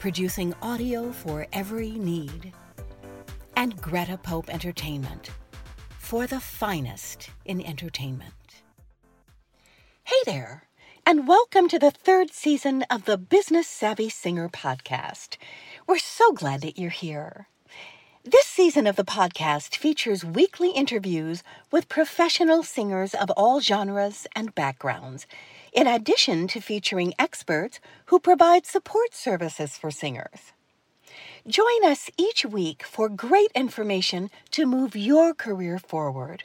producing audio for every need. And Greta Pope Entertainment, for the finest in entertainment. Hey there, and welcome to the third season of the Business Savvy Singer podcast. We're so glad that you're here. This season of the podcast features weekly interviews with professional singers of all genres and backgrounds, in addition to featuring experts who provide support services for singers. Join us each week for great information to move your career forward.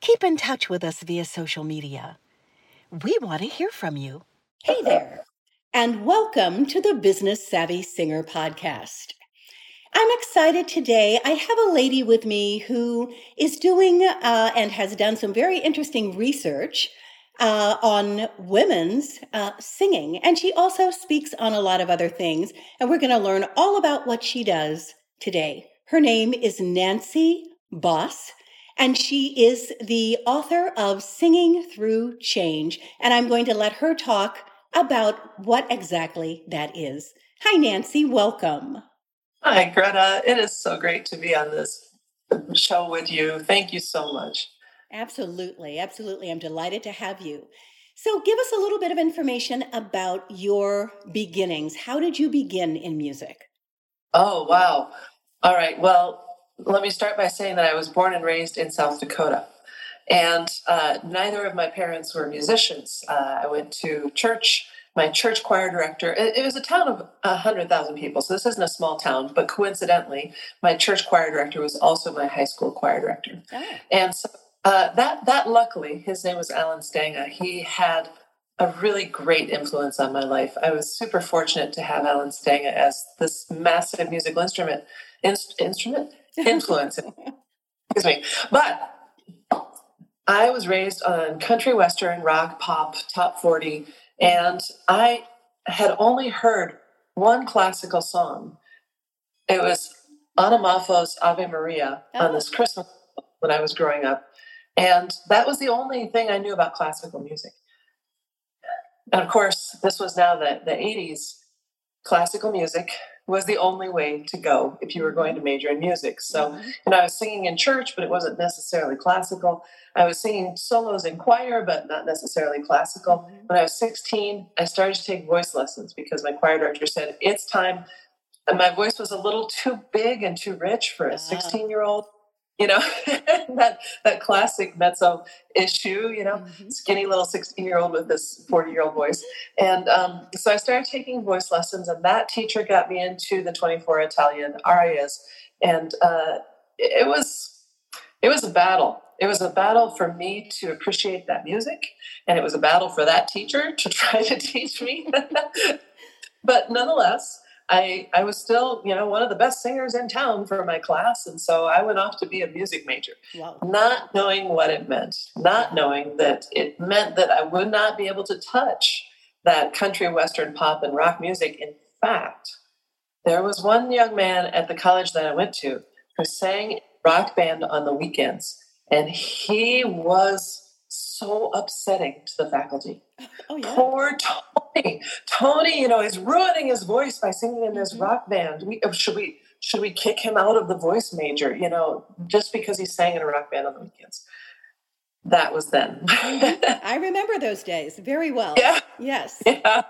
Keep in touch with us via social media. We want to hear from you. Hey there, and welcome to the Business Savvy Singer podcast. I'm excited today. I have a lady with me who is doing uh, and has done some very interesting research uh, on women's uh, singing. And she also speaks on a lot of other things. And we're going to learn all about what she does today. Her name is Nancy Bos. And she is the author of Singing Through Change. And I'm going to let her talk about what exactly that is. Hi, Nancy. Welcome. Hi, Greta. It is so great to be on this show with you. Thank you so much. Absolutely. Absolutely. I'm delighted to have you. So, give us a little bit of information about your beginnings. How did you begin in music? Oh, wow. All right. Well, let me start by saying that I was born and raised in South Dakota. And uh, neither of my parents were musicians. Uh, I went to church my church choir director. It, it was a town of 100,000 people, so this isn't a small town, but coincidentally, my church choir director was also my high school choir director. Oh. And so uh, that, that luckily, his name was Alan Stanga. He had a really great influence on my life. I was super fortunate to have Alan Stanga as this massive musical instrument, in, instrument influence. excuse me. But I was raised on country western, rock, pop, top 40 and I had only heard one classical song. It was Anna Moffo's Ave Maria oh. on this Christmas when I was growing up. And that was the only thing I knew about classical music. And of course, this was now the, the 80s. Classical music was the only way to go if you were going to major in music. So, mm-hmm. and I was singing in church, but it wasn't necessarily classical. I was singing solos in choir, but not necessarily classical. Mm-hmm. When I was 16, I started to take voice lessons because my choir director said, It's time. And my voice was a little too big and too rich for a 16 year old you know that that classic mezzo issue you know mm-hmm. skinny little 16 year old with this 40 year old voice. And um, so i started taking voice lessons and that teacher got me into the 24 italian arias. And uh, it was it was a battle. It was a battle for me to appreciate that music and it was a battle for that teacher to try to teach me. But nonetheless I, I was still, you know, one of the best singers in town for my class. And so I went off to be a music major, wow. not knowing what it meant, not knowing that it meant that I would not be able to touch that country, western, pop, and rock music. In fact, there was one young man at the college that I went to who sang rock band on the weekends, and he was so upsetting to the faculty. Oh, yeah. Poor Tony. Tony, you know, is ruining his voice by singing in this mm-hmm. rock band. We, oh, should we should we kick him out of the voice major, you know, just because he sang in a rock band on the weekends? That was then. I remember those days very well. Yeah. Yes. Yeah.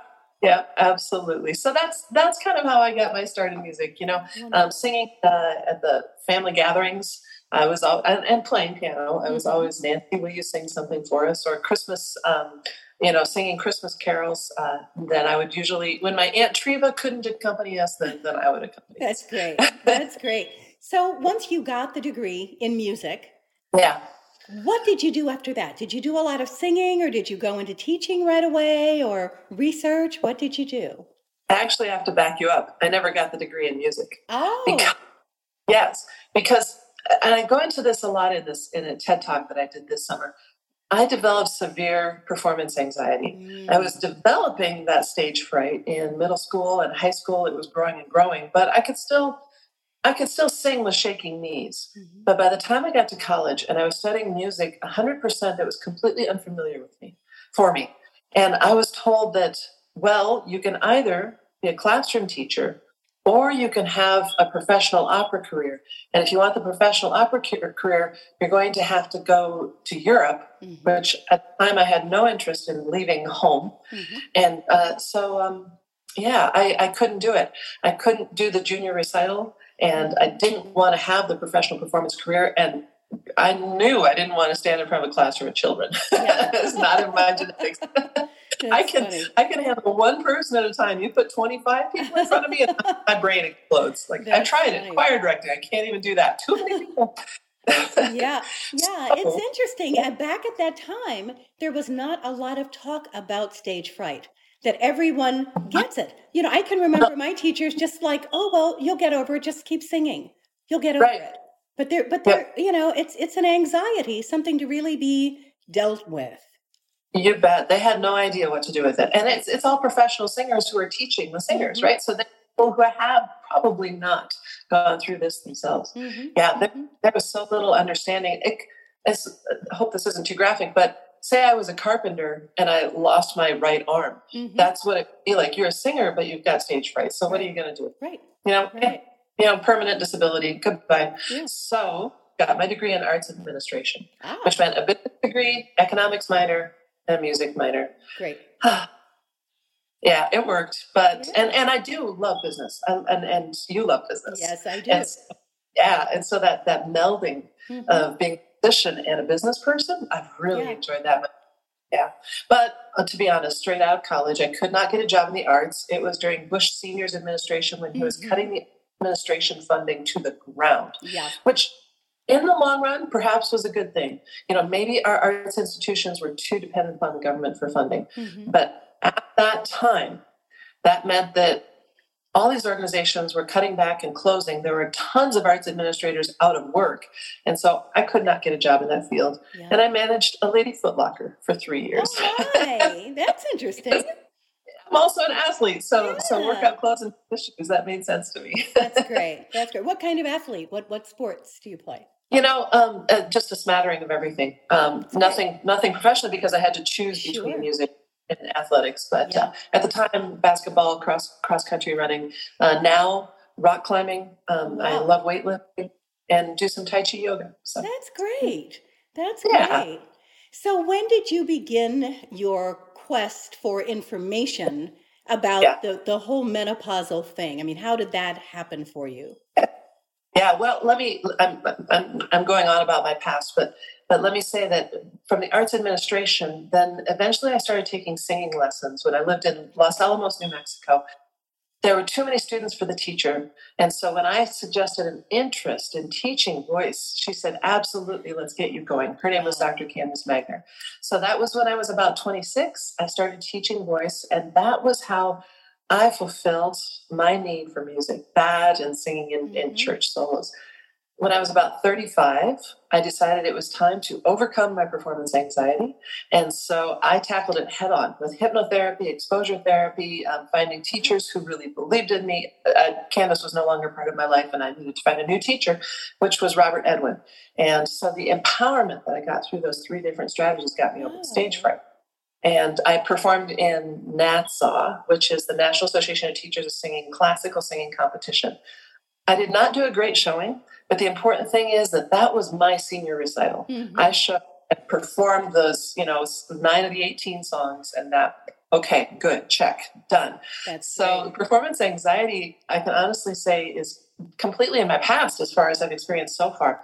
yeah, absolutely. So that's that's kind of how I got my start in music. You know, um, singing uh, at the family gatherings. I was all, and, and playing piano. I was mm-hmm. always Nancy. Will you sing something for us? Or Christmas. Um, you know, singing Christmas carols. Uh, then I would usually, when my aunt Treva couldn't accompany us, then then I would accompany. That's great. That's great. So once you got the degree in music, yeah. What did you do after that? Did you do a lot of singing or did you go into teaching right away or research? What did you do? I actually have to back you up. I never got the degree in music. Oh. Because, yes, because and I go into this a lot in this in a TED talk that I did this summer. I developed severe performance anxiety. Mm. I was developing that stage fright in middle school and high school. It was growing and growing, but I could still I could still sing with shaking knees. Mm-hmm. But by the time I got to college and I was studying music, 100% that was completely unfamiliar with me, for me. And I was told that, well, you can either be a classroom teacher or you can have a professional opera career. And if you want the professional opera career, you're going to have to go to Europe, mm-hmm. which at the time I had no interest in leaving home. Mm-hmm. And uh, so, um, yeah, I, I couldn't do it. I couldn't do the junior recital and I didn't want to have the professional performance career. And I knew I didn't want to stand in front of a classroom of children. Yeah. it's not in my genetics. I can funny. I can handle one person at a time. You put 25 people in front of me and my brain explodes. Like That's I tried funny. it, choir directing. I can't even do that. Too many people. yeah, yeah, so. it's interesting. And back at that time, there was not a lot of talk about stage fright that everyone gets it. You know, I can remember my teachers just like, "Oh, well, you'll get over it. Just keep singing. You'll get over right. it." But there, but there, you know, it's it's an anxiety, something to really be dealt with. You bet. They had no idea what to do with it, and it's it's all professional singers who are teaching the singers, mm-hmm. right? So they people who have probably not gone through this themselves. Mm-hmm. Yeah, there, mm-hmm. there, was so little understanding. It, I hope this isn't too graphic, but say I was a carpenter and I lost my right arm. Mm-hmm. That's what it feel like. You're a singer, but you've got stage fright. So what are you going to do? Right. You know, right. you know, permanent disability. Goodbye. Yeah. So got my degree in arts administration, ah. which meant a business degree, economics minor, a music minor. Great. yeah, it worked. But yeah. and and I do love business, and and, and you love business. Yes, I do. And so, yeah, and so that that melding mm-hmm. of being a musician and a business person, I've really yeah. enjoyed that. Yeah. But uh, to be honest, straight out of college, I could not get a job in the arts. It was during Bush Senior's administration when he mm-hmm. was cutting the administration funding to the ground. Yeah. Which in the long run perhaps was a good thing. You know, maybe our arts institutions were too dependent upon the government for funding. Mm-hmm. But at that time, that meant that all these organizations were cutting back and closing. There were tons of arts administrators out of work. And so I could not get a job in that field. Yeah. And I managed a lady footlocker for three years. Oh, That's interesting. I'm also an athlete, so yeah. so work on clothes and shoes. That made sense to me. That's great. That's great. What kind of athlete? What what sports do you play? You know, um, uh, just a smattering of everything. Um, nothing, nothing professionally because I had to choose sure. between music and athletics, but yeah. uh, at the time, basketball, cross cross country running. Uh, now, rock climbing. Um, wow. I love weightlifting and do some Tai Chi yoga. So that's great. That's yeah. great. So, when did you begin your quest for information about yeah. the the whole menopausal thing? I mean, how did that happen for you? Yeah, well, let me. I'm, I'm, I'm going on about my past, but but let me say that from the arts administration, then eventually I started taking singing lessons when I lived in Los Alamos, New Mexico. There were too many students for the teacher. And so when I suggested an interest in teaching voice, she said, Absolutely, let's get you going. Her name was Dr. Candace Magner. So that was when I was about 26. I started teaching voice, and that was how I fulfilled my need for music, that and singing in, mm-hmm. in church solos. When I was about 35, I decided it was time to overcome my performance anxiety. And so I tackled it head on with hypnotherapy, exposure therapy, um, finding teachers who really believed in me. Uh, Candace was no longer part of my life, and I needed to find a new teacher, which was Robert Edwin. And so the empowerment that I got through those three different strategies got me over the stage fright. And I performed in NATSAA, which is the National Association of Teachers of Singing classical singing competition. I did not do a great showing, but the important thing is that that was my senior recital. Mm-hmm. I showed, and performed those, you know, nine of the 18 songs, and that Okay, good, check, done. That's so great. performance anxiety, I can honestly say, is completely in my past as far as I've experienced so far.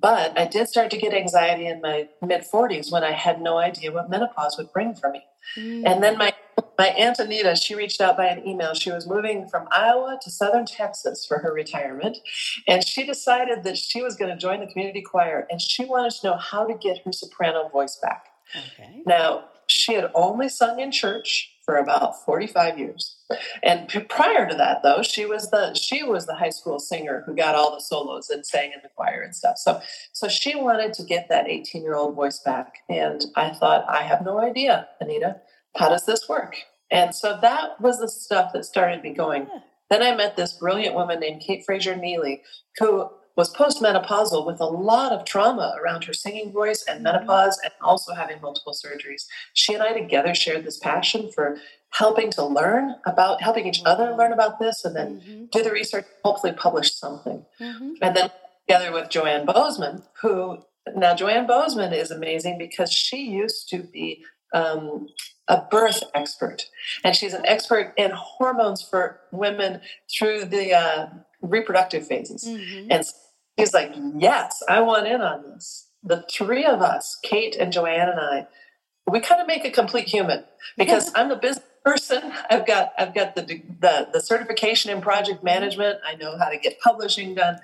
But I did start to get anxiety in my mid 40s when I had no idea what menopause would bring for me. Mm. And then my my aunt Anita, she reached out by an email. She was moving from Iowa to southern Texas for her retirement, and she decided that she was going to join the community choir, and she wanted to know how to get her soprano voice back. okay. Now, she had only sung in church for about 45 years. And prior to that though, she was the she was the high school singer who got all the solos and sang in the choir and stuff. So so she wanted to get that 18-year-old voice back. And I thought, I have no idea, Anita, how does this work? And so that was the stuff that started me going. Yeah. Then I met this brilliant woman named Kate Fraser Neely, who was postmenopausal with a lot of trauma around her singing voice and menopause and also having multiple surgeries. She and I together shared this passion for helping to learn about helping each other learn about this and then Mhm, do the research, hopefully publish something. mhm. And then together with Joanne Bozeman, who now Joanne Bozeman is amazing because she used to be um, a birth expert, and she's an expert in hormones for women through the uh, reproductive phases. Mhm. And she's like, "Yes, I want in on this." The three of us, Kate and Joanne and I, we kind of make a complete human because I'm the business person. I've got I've got the the the certification in project management. I know how to get publishing done.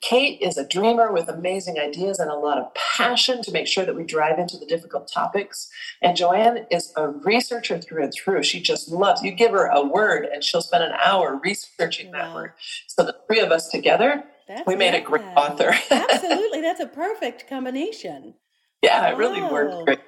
Kate is a dreamer with amazing ideas and a lot of passion to make sure that we drive into the difficult topics. And Joanne is a researcher through and through. She just loves you give her a word and she'll spend an hour researching that Wow. word. So the three of us together, That's we made a great author. Absolutely. That's a perfect combination. yeah, it really Wow. worked great.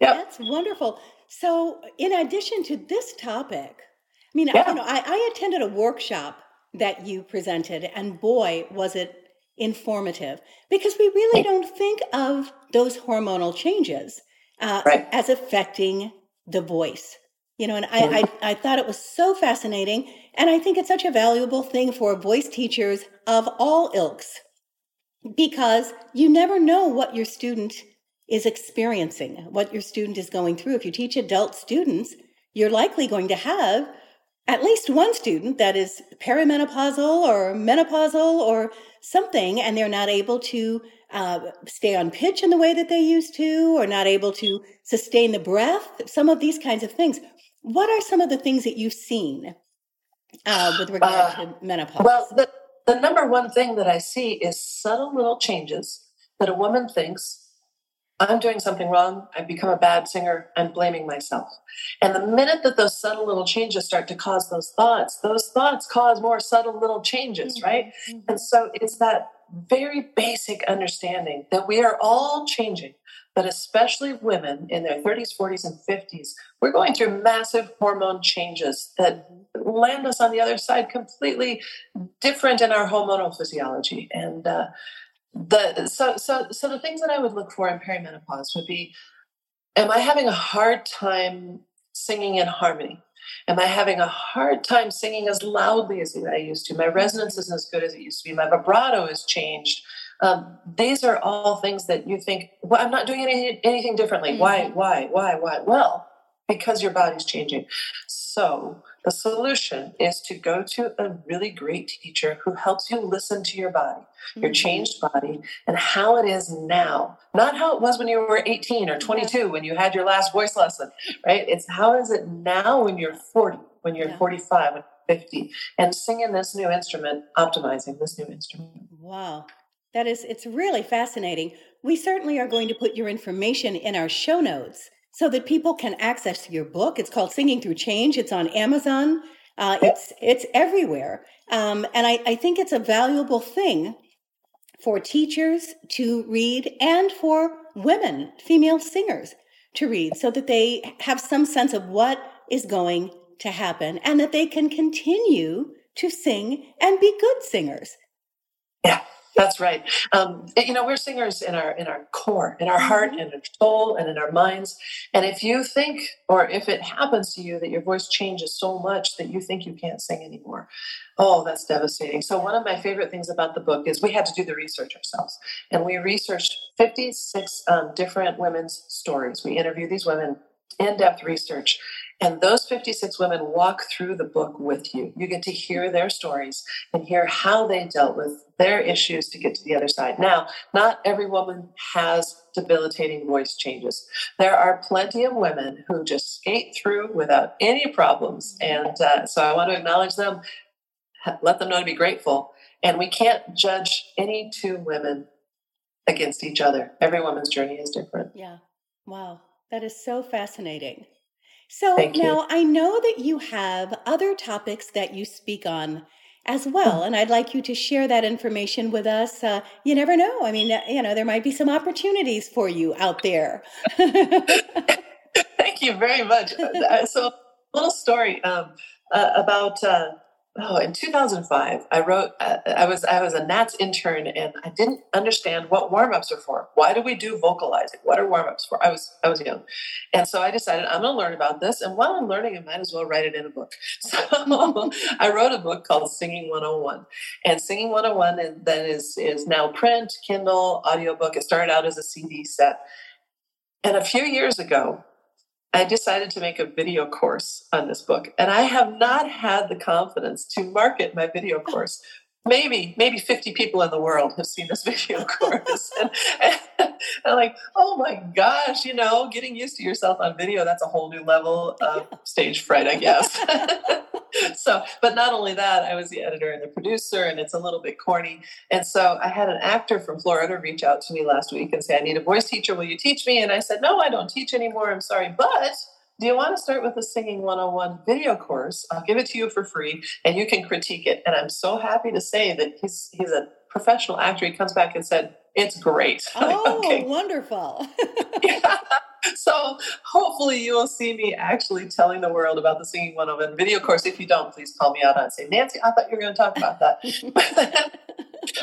Yep. That's wonderful. So, in addition to this topic, I mean, I, Yeah. you know, I, I attended a workshop that you presented, and boy, was it informative because we really don't think of those hormonal changes uh, Right. as affecting the voice. You know, and I, I, I thought it was so fascinating, and I think it's such a valuable thing for voice teachers of all ilks because you never know what your student is experiencing, what your student is going through. If you teach adult students, you're likely going to have at least one student that is perimenopausal or menopausal or something, and they're not able to uh, stay on pitch in the way that they used to, or not able to sustain the breath, some of these kinds of things. What are some of the things that you've seen uh, with regard Uh, to menopause? Well, the, the number one thing that I see is subtle little changes that a woman thinks I'm doing something wrong. I've become a bad singer. I'm blaming myself. And the minute that those subtle little changes start to cause those thoughts, those thoughts cause more subtle little changes, right? Mhm. And so it's that very basic understanding that we are all changing, but especially women in their 30s, 40s, and 50s, we're going through massive hormone changes that land us on the other side completely different in our hormonal physiology. And uh, the so so so the things that I would look for in perimenopause would be: Am I having a hard time singing in harmony? Am I having a hard time singing as loudly as I used to? My resonance isn't as good as it used to be. My vibrato has changed. Um, these are all things that you think, well, I'm not doing any, anything differently. Why, Mhm. why, why, why? Well, because your body's changing. So the solution is to go to a really great teacher who helps you listen to your body, your Mhm. changed body, and how it is now. Not how it was when you were 18 or 22 when you had your last voice lesson, right? It's how is it now when you're 40, when you're Yeah. 45, when 50, and singing this new instrument, optimizing this new instrument. Wow. That is, it's really fascinating. We certainly are going to put your information in our show notes so that people can access your book. It's called Singing Through Change. It's on Amazon. Uh, it's it's everywhere, um, and I, I think it's a valuable thing for teachers to read and for women, female singers, to read, so that they have some sense of what is going to happen and that they can continue to sing and be good singers. Yeah, that's right. Um, you know, we're singers in our in our core, in our heart, Mhm. and our soul, and in our minds. And if you think, or if it happens to you, that your voice changes so much that you think you can't sing anymore, oh, that's devastating. So one of my favorite things about the book is we had to do the research ourselves, and we researched fifty six um, different women's stories. We interviewed these women, in depth research, And those 56 women walk through the book with you. You get to hear their stories and hear how they dealt with their issues to get to the other side. Now, not every woman has debilitating voice changes. There are plenty of women who just skate through without any problems. And uh, so I want to acknowledge them, let them know to be grateful. And we can't judge any two women against each other. Every woman's journey is different. Yeah. Wow. That is so fascinating. So now I know that you have other topics that you speak on as well, and I'd like you to share that information with us. Uh, you never know. I mean, you know, there might be some opportunities for you out there. Thank you very much. Uh, so, a little story um, uh, about uh, oh in 2005 i wrote uh, i was i was a NATS intern and i didn't understand what warm-ups are for. Why do we do vocalizing? What are warm-ups for? I was i was young. And so i decided i'm going to learn about this and while i'm learning i might as well write it in a book. So i wrote a book called singing 101 and singing 101 is, that is is now print kindle audiobook. It started out as a cd set. And a few years ago I decided to make a video course on this book. And I have not had the confidence to market my video course. Maybe, maybe 50 people in the world have seen this video course. and, and, and like, oh my gosh, you know, getting used to yourself on video, that's a whole new level of stage fright, I guess. so, but not only that, I was the editor and the producer, and it's a little bit corny. And so I had an actor from Florida reach out to me last week and say, I need a voice teacher. Will you teach me? And I said, No, I don't teach anymore. I'm sorry. But do you want to start with the Singing 101 video course? I'll give it to you for free and you can critique it. And I'm so happy to say that he's, he's a professional actor. He comes back and said, It's great. Oh, okay. wonderful. yeah so hopefully you will see me actually telling the world about the Singing 101 video course. If you don't, please call me out and say, Nancy, I thought you were going to talk about that.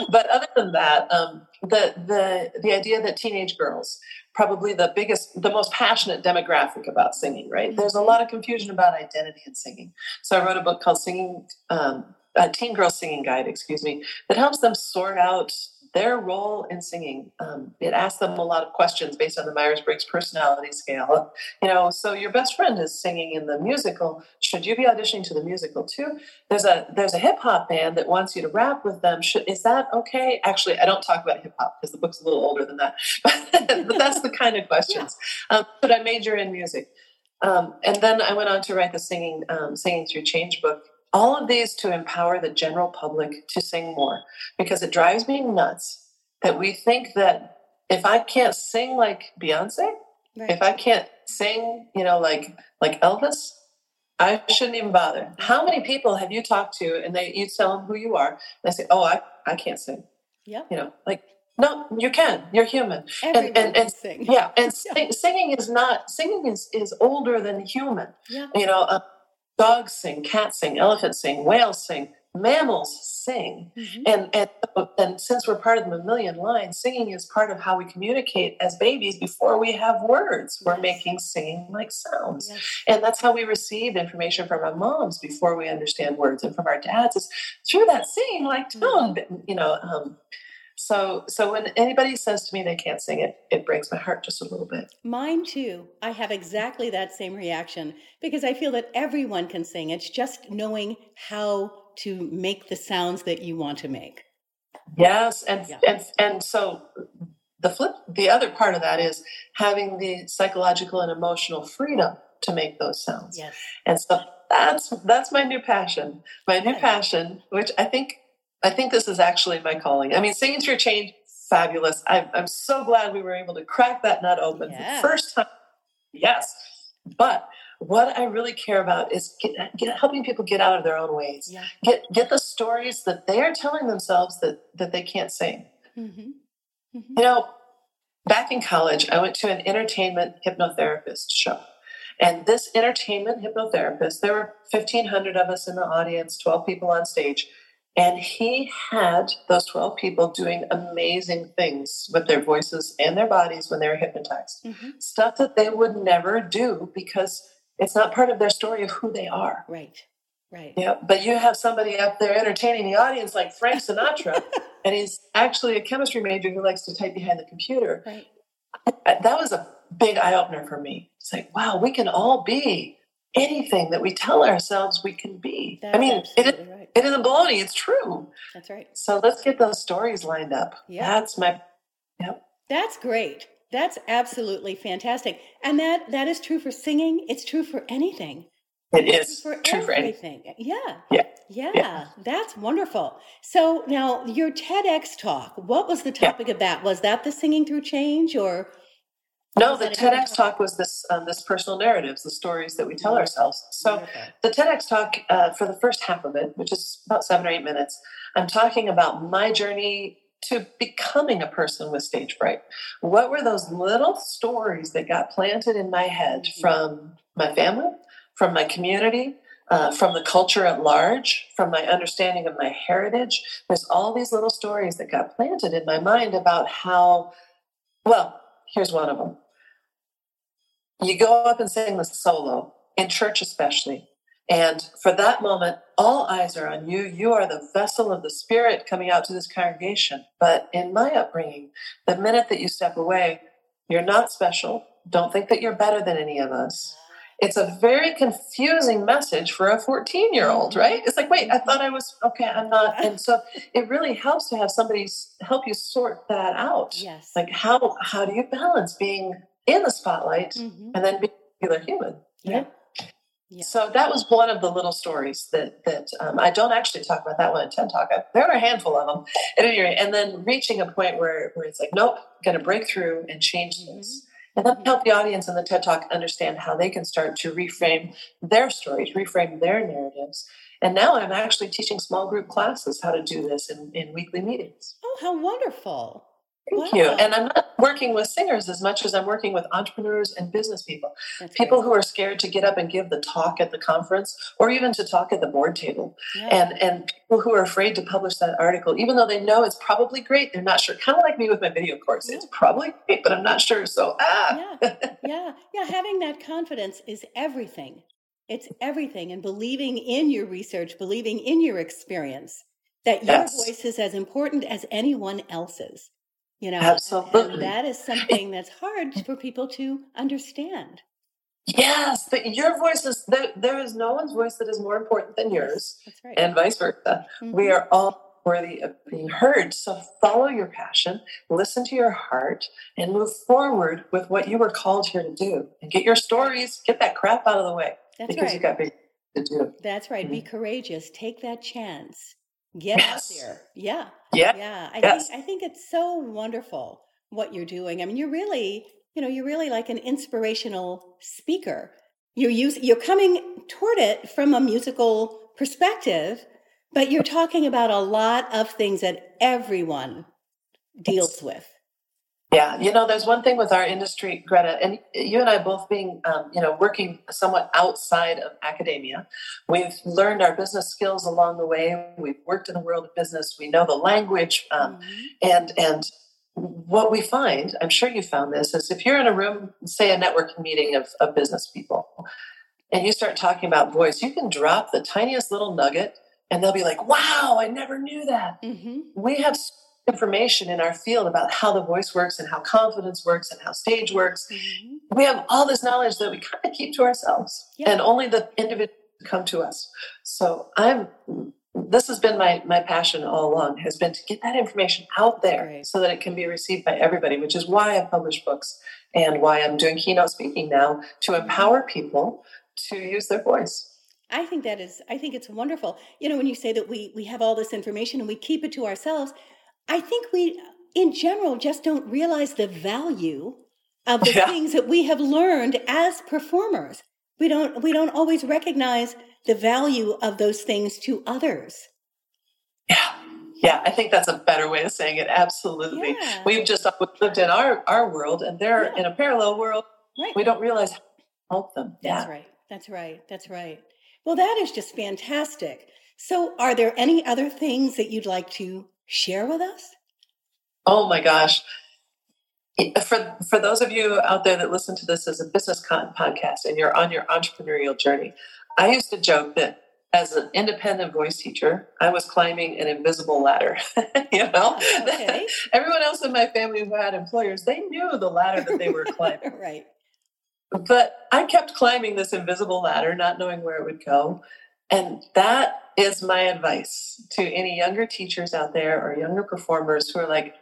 but other than that, um, the, the, the idea that teenage girls, probably the biggest, the most passionate demographic about singing, right? There's a mm-hmm. lot of confusion about identity in singing. So I wrote a book called Singing, um, a Teen Girl Singing Guide, excuse me, that helps them sort out their role in singing. Um, it asks them a lot of questions based on the Myers Briggs personality scale. You know, so your best friend is singing in the musical. Should you be auditioning to the musical too? There's a there's a hip hop band that wants you to rap with them. Should is that okay? Actually, I don't talk about hip hop because the book's a little older than that. but that's the kind of questions. Yeah. Um, should I major in music? Um, and then I went on to write the singing um, singing through change book all of these to empower the general public to sing more because it drives me nuts that we think that if I can't sing like Beyonce, right. if I can't sing, you know, like like Elvis, I shouldn't even bother. How many people have you talked to and they you tell them who you are and they say, "Oh, I I can't sing." Yeah. You know, like no, you can. You're human. Everyone and and, and sing. yeah, and yeah. singing is not singing is is older than human. Yeah. You know, uh, dogs sing, cats sing, elephants sing, whales sing, mammals sing. Mm-hmm. And, and, and since we're part of the mammalian line, singing is part of how we communicate as babies before we have words. We're yes. making singing like sounds. Yes. And that's how we receive information from our moms before we understand words and from our dads is through that singing like tone. Mm-hmm. You know, um, so, so when anybody says to me they can't sing it, it breaks my heart just a little bit. Mine too. I have exactly that same reaction because I feel that everyone can sing. It's just knowing how to make the sounds that you want to make. Yes, and yeah. and and so the flip, the other part of that is having the psychological and emotional freedom to make those sounds. Yes, and so that's that's my new passion. My new passion, which I think I think this is actually my calling. I mean, singing through change, fabulous. I'm, I'm so glad we were able to crack that nut open yeah. the first time. Yes. But what I really care about is get, get, helping people get out of their own ways. Yeah. Get get the stories that they are telling themselves that that they can't sing. Mm-hmm. Mm-hmm. You know, back in college, I went to an entertainment hypnotherapist show. And this entertainment hypnotherapist, there were 1,500 of us in the audience, 12 people on stage. And he had those 12 people doing amazing things with their voices and their bodies when they were hypnotized. Mm-hmm. Stuff that they would never do because it's not part of their story of who they are. Right. Right. Yeah. But you have somebody up there entertaining the audience like Frank Sinatra, and he's actually a chemistry major who likes to type behind the computer. Right. That was a big eye opener for me. It's like, wow, we can all be anything that we tell ourselves we can be. That's I mean, it, absolutely right. it is a baloney, it's true. That's right. So let's get those stories lined up. Yeah. That's my, yep. That's great. That's absolutely fantastic. And that that is true for singing. It's true for anything. It's for true for anything. everything. Yeah. Yeah. Yeah. Yeah. That's wonderful. So now your TEDx talk, what was the Yeah. topic of that? Was that the singing through change or No, the that a different TEDx talk was this um, this personal narratives, the stories that we tell ourselves. So the TEDx talk uh, for the first half of it, which is about seven or eight minutes, I'm talking about my journey to becoming a person with stage fright. What were those little stories that got planted in my head Mhm. from my family, from my community? Uh, from the culture at large, from my understanding of my heritage, there's all these little stories that got planted in my mind about how, well, here's one of them. You go up and sing the solo in church especially and for that moment all eyes are on you. You are the vessel of the spirit coming out to this congregation. But in my upbringing the minute that you step away you're not special. Don't think that you're better than any of us it's a very confusing message for a 14 year old right it's like wait i thought i was okay i'm not and so it really helps to have somebody help you sort that out Yes. like how how do you balance being in the spotlight Mhm. and then being a regular human Yeah. Yeah. so that was one of the little stories that that um, I don't actually talk about that one in TED Talk. I, there are a handful of them at any rate, and then reaching a point where where it's like, nope, going to break through and change this, and then help the audience in the TED Talk understand how they can start to reframe their stories, reframe their narratives. And now I'm actually teaching small group classes how to do this in, in weekly meetings. Oh, how wonderful. Thank you. And I'm not working with singers as much as I'm working with entrepreneurs and business people. That's people great. who are scared to get up and give the talk at the conference or even to talk at the board table. Yeah. and and people who are afraid to publish that article even though they know it's probably great they're not sure kind of like me with my video course. It's probably great but i'm not sure so ah. Yeah. Yeah. Yeah having that confidence is everything. It's everything and believing in your research believing in your experience that your Yes. voice is as important as anyone else's you know Absolutely. that is something that's hard for people to understand. Yes but your voice is there, there is no one's voice that is more important than yours that's right. and vice versa. We Mhm. are all worthy of being heard so follow your passion listen to your heart and move forward with what you were called here to do and get your stories get that crap out of the way that's because right. you got big to do. That's right. Be courageous. Take that chance get Yes. out there yeah yeah Yeah, I Yes. think I think it's so wonderful what you're doing. I mean, you're really, you know, you're really like an inspirational speaker. You're using, you're coming toward it from a musical perspective, but you're talking about a lot of things that everyone deals with. Yeah, you know, there's one thing with our industry, Greta, and you and I both being, um, you know, working somewhat outside of academia. We've learned our business skills along the way. We've worked in the world of business. We know the language, um, Mhm. and and what we find, I'm sure you found this, is if you're in a room, say a networking meeting of, of business people, and you start talking about voice, you can drop the tiniest little nugget, and they'll be like, "Wow, I never knew that." Mhm. we have information in our field about how the voice works and how confidence works and how stage works. Mhm. We have all this knowledge that we kind of keep to ourselves, Yeah. and only the individuals come to us. So I'm. This has been my my passion all along. Has been to get that information out there Great. so that it can be received by everybody. Which is why I publish books and why I'm doing keynote speaking now to empower people to use their voice. I think that is I think it's wonderful. You know, when you say that we we have all this information and we keep it to ourselves, I think we in general just don't realize the value of the Yeah. things that we have learned as performers. We don't we don't always recognize the value of those things to others. Yeah. Yeah, I think that's a better way of saying it. Absolutely. Yeah. We've just lived in our, our world and they're Yeah. in a parallel world. Right. We don't realize how to help them. That's right. That's right. That's right. Well, that is just fantastic. So, are there any other things that you'd like to share with us? Oh my gosh. For, for those of you out there that listen to this as a business con- podcast and you're on your entrepreneurial journey, I used to joke that as an independent voice teacher, I was climbing an invisible ladder. you know, Oh, okay. everyone else in my family who had employers, they knew the ladder that they were climbing. right. But I kept climbing this invisible ladder, not knowing where it would go. And that is my advice to any younger teachers out there or younger performers who are like,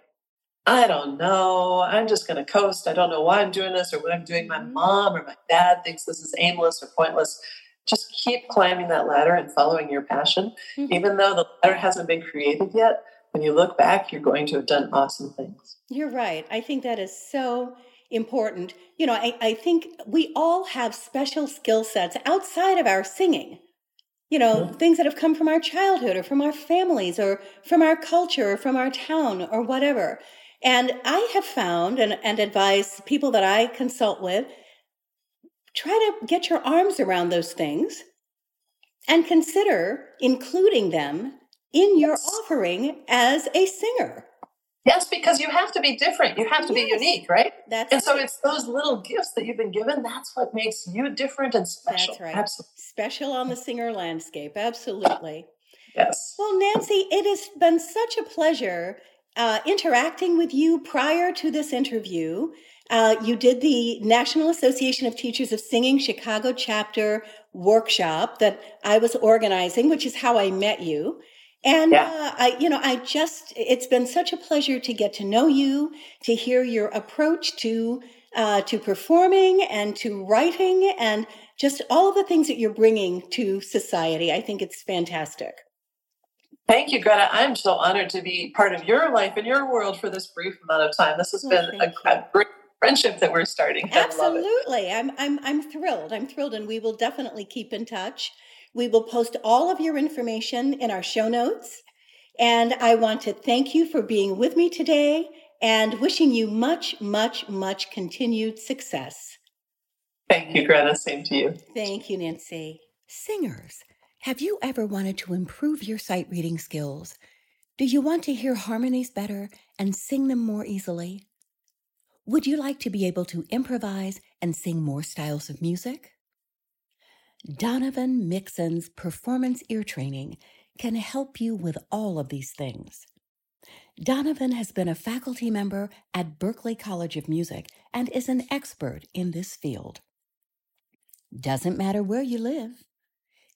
I don't know. I'm just going to coast. I don't know why I'm doing this or what I'm doing. My mom or my dad thinks this is aimless or pointless. Just keep climbing that ladder and following your passion. Mm-hmm. Even though the ladder hasn't been created yet, when you look back, you're going to have done awesome things. You're right. I think that is so important. You know, I, I think we all have special skill sets outside of our singing. You know, mm-hmm. things that have come from our childhood or from our families or from our culture or from our town or whatever. And I have found and, and advise people that I consult with try to get your arms around those things and consider including them in your yes. offering as a singer. Yes, because you have to be different. You have to yes. be unique, right? That's and so it's those little gifts that you've been given. That's what makes you different and special. That's right. Absolutely. Special on the singer landscape. Absolutely. Yes. Well, Nancy, it has been such a pleasure uh, interacting with you prior to this interview. Uh, you did the National Association of Teachers of Singing Chicago chapter workshop that I was organizing, which is how I met you. And yeah. uh, I, you know, I just, it's been such a pleasure to get to know you, to hear your approach to, uh, to performing and to writing and just all of the things that you're bringing to society. I think it's fantastic. Thank you, Greta. I'm so honored to be part of your life and your world for this brief amount of time. This has well, been a, a, great friendship that we're starting. Absolutely. I'm I'm I'm thrilled. I'm thrilled and we will definitely keep in touch. We will post all of your information in our show notes. And I want to thank you for being with me today and wishing you much, much, much continued success. Thank you, Greta. Same to you. Thank you, Nancy. Singers have you ever wanted to improve your sight reading skills? Do you want to hear harmonies better and sing them more easily? Would you like to be able to improvise and sing more styles of music? Donovan Mixon's performance ear training can help you with all of these things. Donovan has been a faculty member at Berklee College of Music and is an expert in this field. Doesn't matter where you live.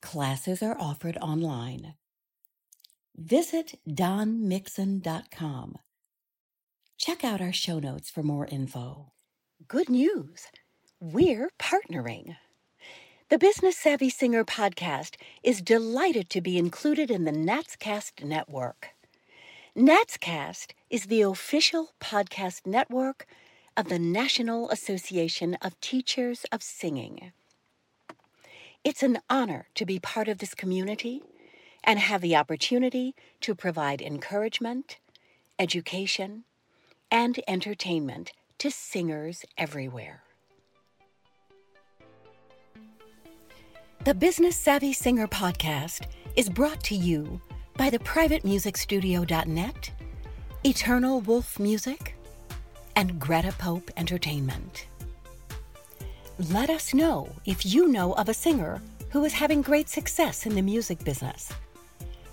Classes are offered online. Visit donmixon.com. Check out our show notes for more info. Good news! We're partnering. The Business Savvy Singer podcast is delighted to be included in the Natscast network. Natscast is the official podcast network of the National Association of Teachers of Singing. It's an honor to be part of this community and have the opportunity to provide encouragement, education, and entertainment to singers everywhere. The Business Savvy Singer podcast is brought to you by the privatemusicstudio.net, Eternal Wolf Music, and Greta Pope Entertainment. Let us know if you know of a singer who is having great success in the music business.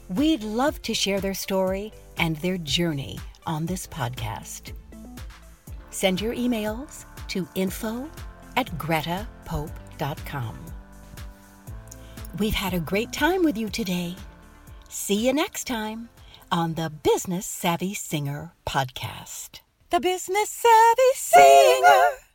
We'd love to share their story and their journey on this podcast. Send your emails to info at gretapope.com. We've had a great time with you today. See you next time on the Business Savvy Singer podcast. The Business Savvy Singer.